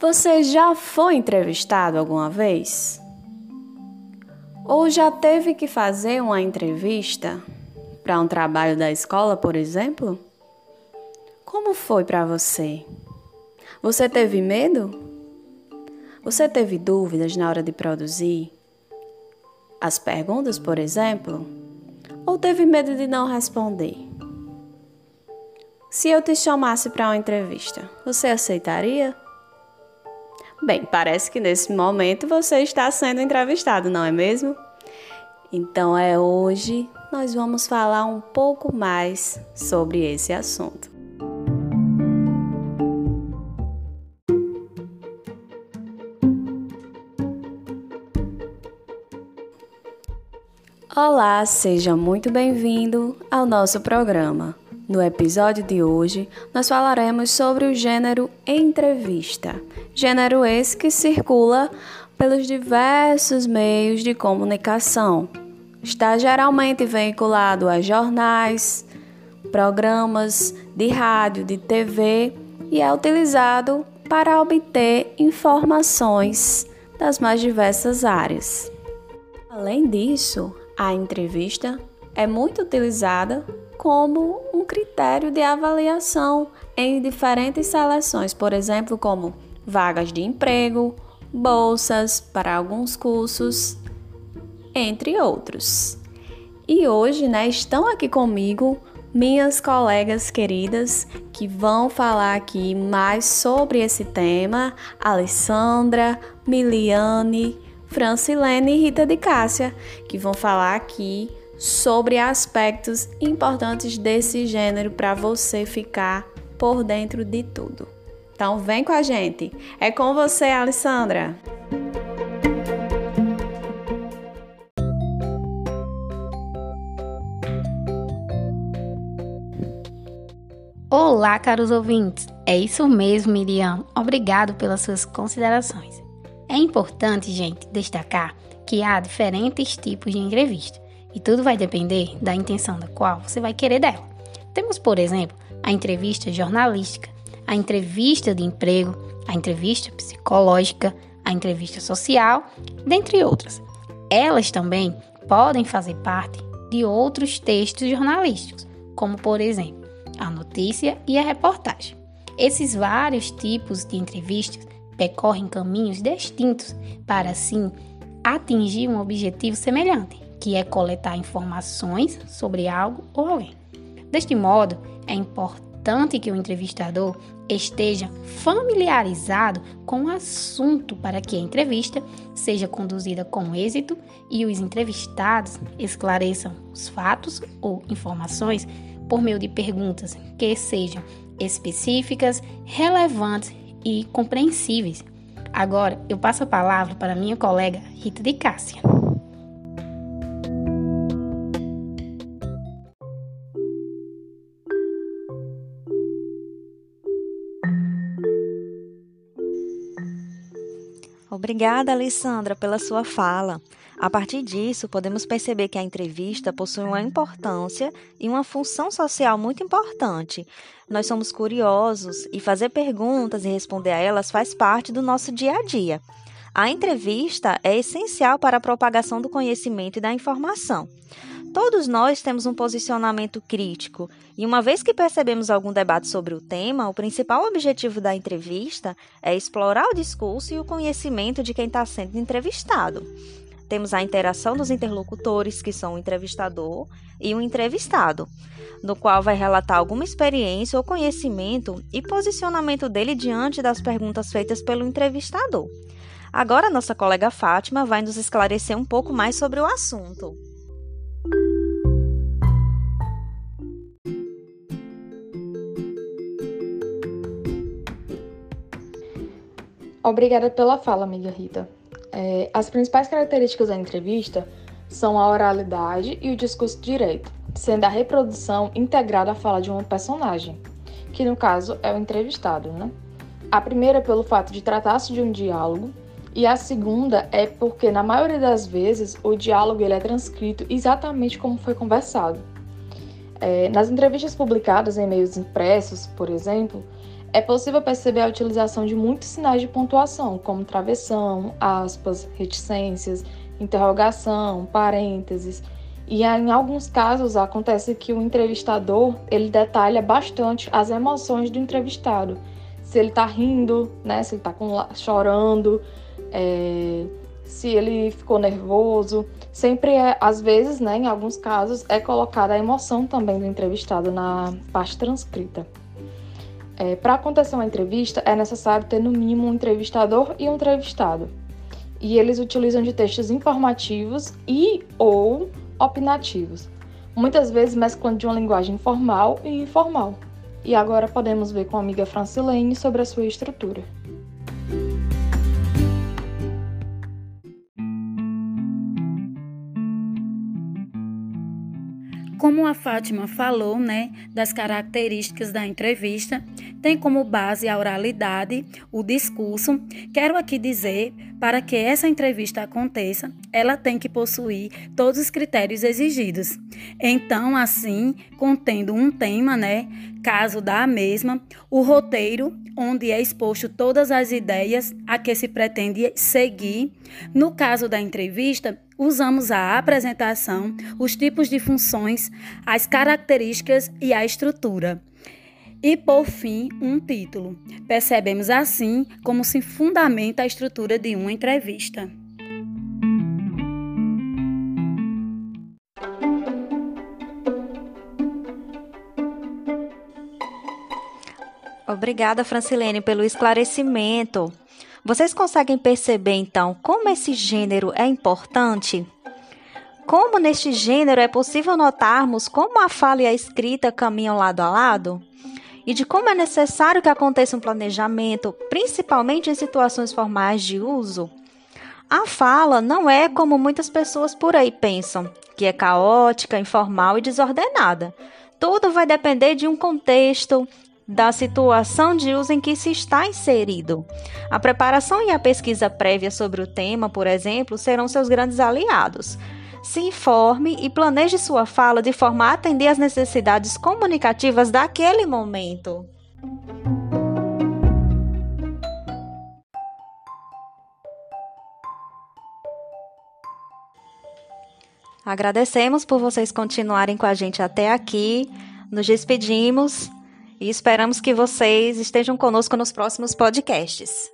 Você já foi entrevistado alguma vez? Ou já teve que fazer uma entrevista para um trabalho da escola, por exemplo? Como foi para você? Você teve medo? Você teve dúvidas na hora de produzir? As perguntas, por exemplo? Ou teve medo de não responder? Se eu te chamasse para uma entrevista, você aceitaria? Bem, parece que nesse momento você está sendo entrevistado, não é mesmo? Então é hoje nós vamos falar um pouco mais sobre esse assunto. Olá, seja muito bem-vindo ao nosso programa. No episódio de hoje, nós falaremos sobre o gênero entrevista, gênero esse que circula pelos diversos meios de comunicação. Está geralmente vinculado a jornais, programas de rádio, de TV e é utilizado para obter informações das mais diversas áreas. Além disso, a entrevista é muito utilizada como um critério de avaliação em diferentes seleções, por exemplo, como vagas de emprego, bolsas para alguns cursos, entre outros. E hoje, né, estão aqui comigo minhas colegas queridas que vão falar aqui mais sobre esse tema, Alessandra, Miliane, Francilene e Rita de Cássia, que vão falar aqui sobre aspectos importantes desse gênero para você ficar por dentro de tudo. Então vem com a gente. É com você, Alessandra. Olá, caros ouvintes. É isso mesmo, Miriam. Obrigado pelas suas considerações. É importante, gente, destacar que há diferentes tipos de entrevista e tudo vai depender da intenção da qual você vai querer dela. Temos, por exemplo, a entrevista jornalística, a entrevista de emprego, a entrevista psicológica, a entrevista social, dentre outras. Elas também podem fazer parte de outros textos jornalísticos, como por exemplo, a notícia e a reportagem. Esses vários tipos de entrevistas percorrem caminhos distintos para assim atingir um objetivo semelhante, que é coletar informações sobre algo ou alguém. Deste modo, é importante que o entrevistador esteja familiarizado com o assunto para que a entrevista seja conduzida com êxito e os entrevistados esclareçam os fatos ou informações por meio de perguntas que sejam específicas, relevantes e compreensíveis. Agora eu passo a palavra para minha colega Rita de Cássia. Obrigada, Alessandra, pela sua fala. A partir disso, podemos perceber que a entrevista possui uma importância e uma função social muito importante. Nós somos curiosos e fazer perguntas e responder a elas faz parte do nosso dia a dia. A entrevista é essencial para a propagação do conhecimento e da informação. Todos nós temos um posicionamento crítico, e uma vez que percebemos algum debate sobre o tema, o principal objetivo da entrevista é explorar o discurso e o conhecimento de quem está sendo entrevistado. Temos a interação dos interlocutores, que são o entrevistador e o entrevistado, no qual vai relatar alguma experiência ou conhecimento e posicionamento dele diante das perguntas feitas pelo entrevistador. Agora, nossa colega Fátima vai nos esclarecer um pouco mais sobre o assunto. Obrigada pela fala, amiga Rita. É, as principais características da entrevista são a oralidade e o discurso direito, sendo a reprodução integrada à fala de um personagem, que no caso é o entrevistado, né? A primeira pelo fato de tratar-se de um diálogo e a segunda é porque na maioria das vezes o diálogo ele é transcrito exatamente como foi conversado. É, nas entrevistas publicadas em meios impressos, por exemplo, é possível perceber a utilização de muitos sinais de pontuação, como travessão, aspas, reticências, interrogação, parênteses. E em alguns casos acontece que o entrevistador ele detalha bastante as emoções do entrevistado, se ele está rindo, né, se ele está chorando, é, se ele ficou nervoso. Sempre é, às vezes, né, em alguns casos, é colocada a emoção também do entrevistado na parte transcrita. É, Para acontecer uma entrevista, é necessário ter no mínimo um entrevistador e um entrevistado. E eles utilizam de textos informativos e ou opinativos, muitas vezes mesclando de uma linguagem formal e informal. E agora podemos ver com a amiga Francilene sobre a sua estrutura. Como a Fátima falou, né, das características da entrevista, tem como base a oralidade, o discurso. Quero aqui dizer, para que essa entrevista aconteça, ela tem que possuir todos os critérios exigidos. Então, assim, contendo um tema, né, caso da mesma, o roteiro, onde é exposto todas as ideias a que se pretende seguir. No caso da entrevista, usamos a apresentação, os tipos de funções, as características e a estrutura. E, por fim, um título. Percebemos assim como se fundamenta a estrutura de uma entrevista. Obrigada, Francilene, pelo esclarecimento. Vocês conseguem perceber então como esse gênero é importante? Como neste gênero é possível notarmos como a fala e a escrita caminham lado a lado? E de como é necessário que aconteça um planejamento, principalmente em situações formais de uso? A fala não é como muitas pessoas por aí pensam, que é caótica, informal e desordenada. Tudo vai depender de um contexto, da situação de uso em que se está inserido. A preparação e a pesquisa prévia sobre o tema, por exemplo, serão seus grandes aliados. Se informe e planeje sua fala de forma a atender às necessidades comunicativas daquele momento. Agradecemos por vocês continuarem com a gente até aqui. Nos despedimos e esperamos que vocês estejam conosco nos próximos podcasts.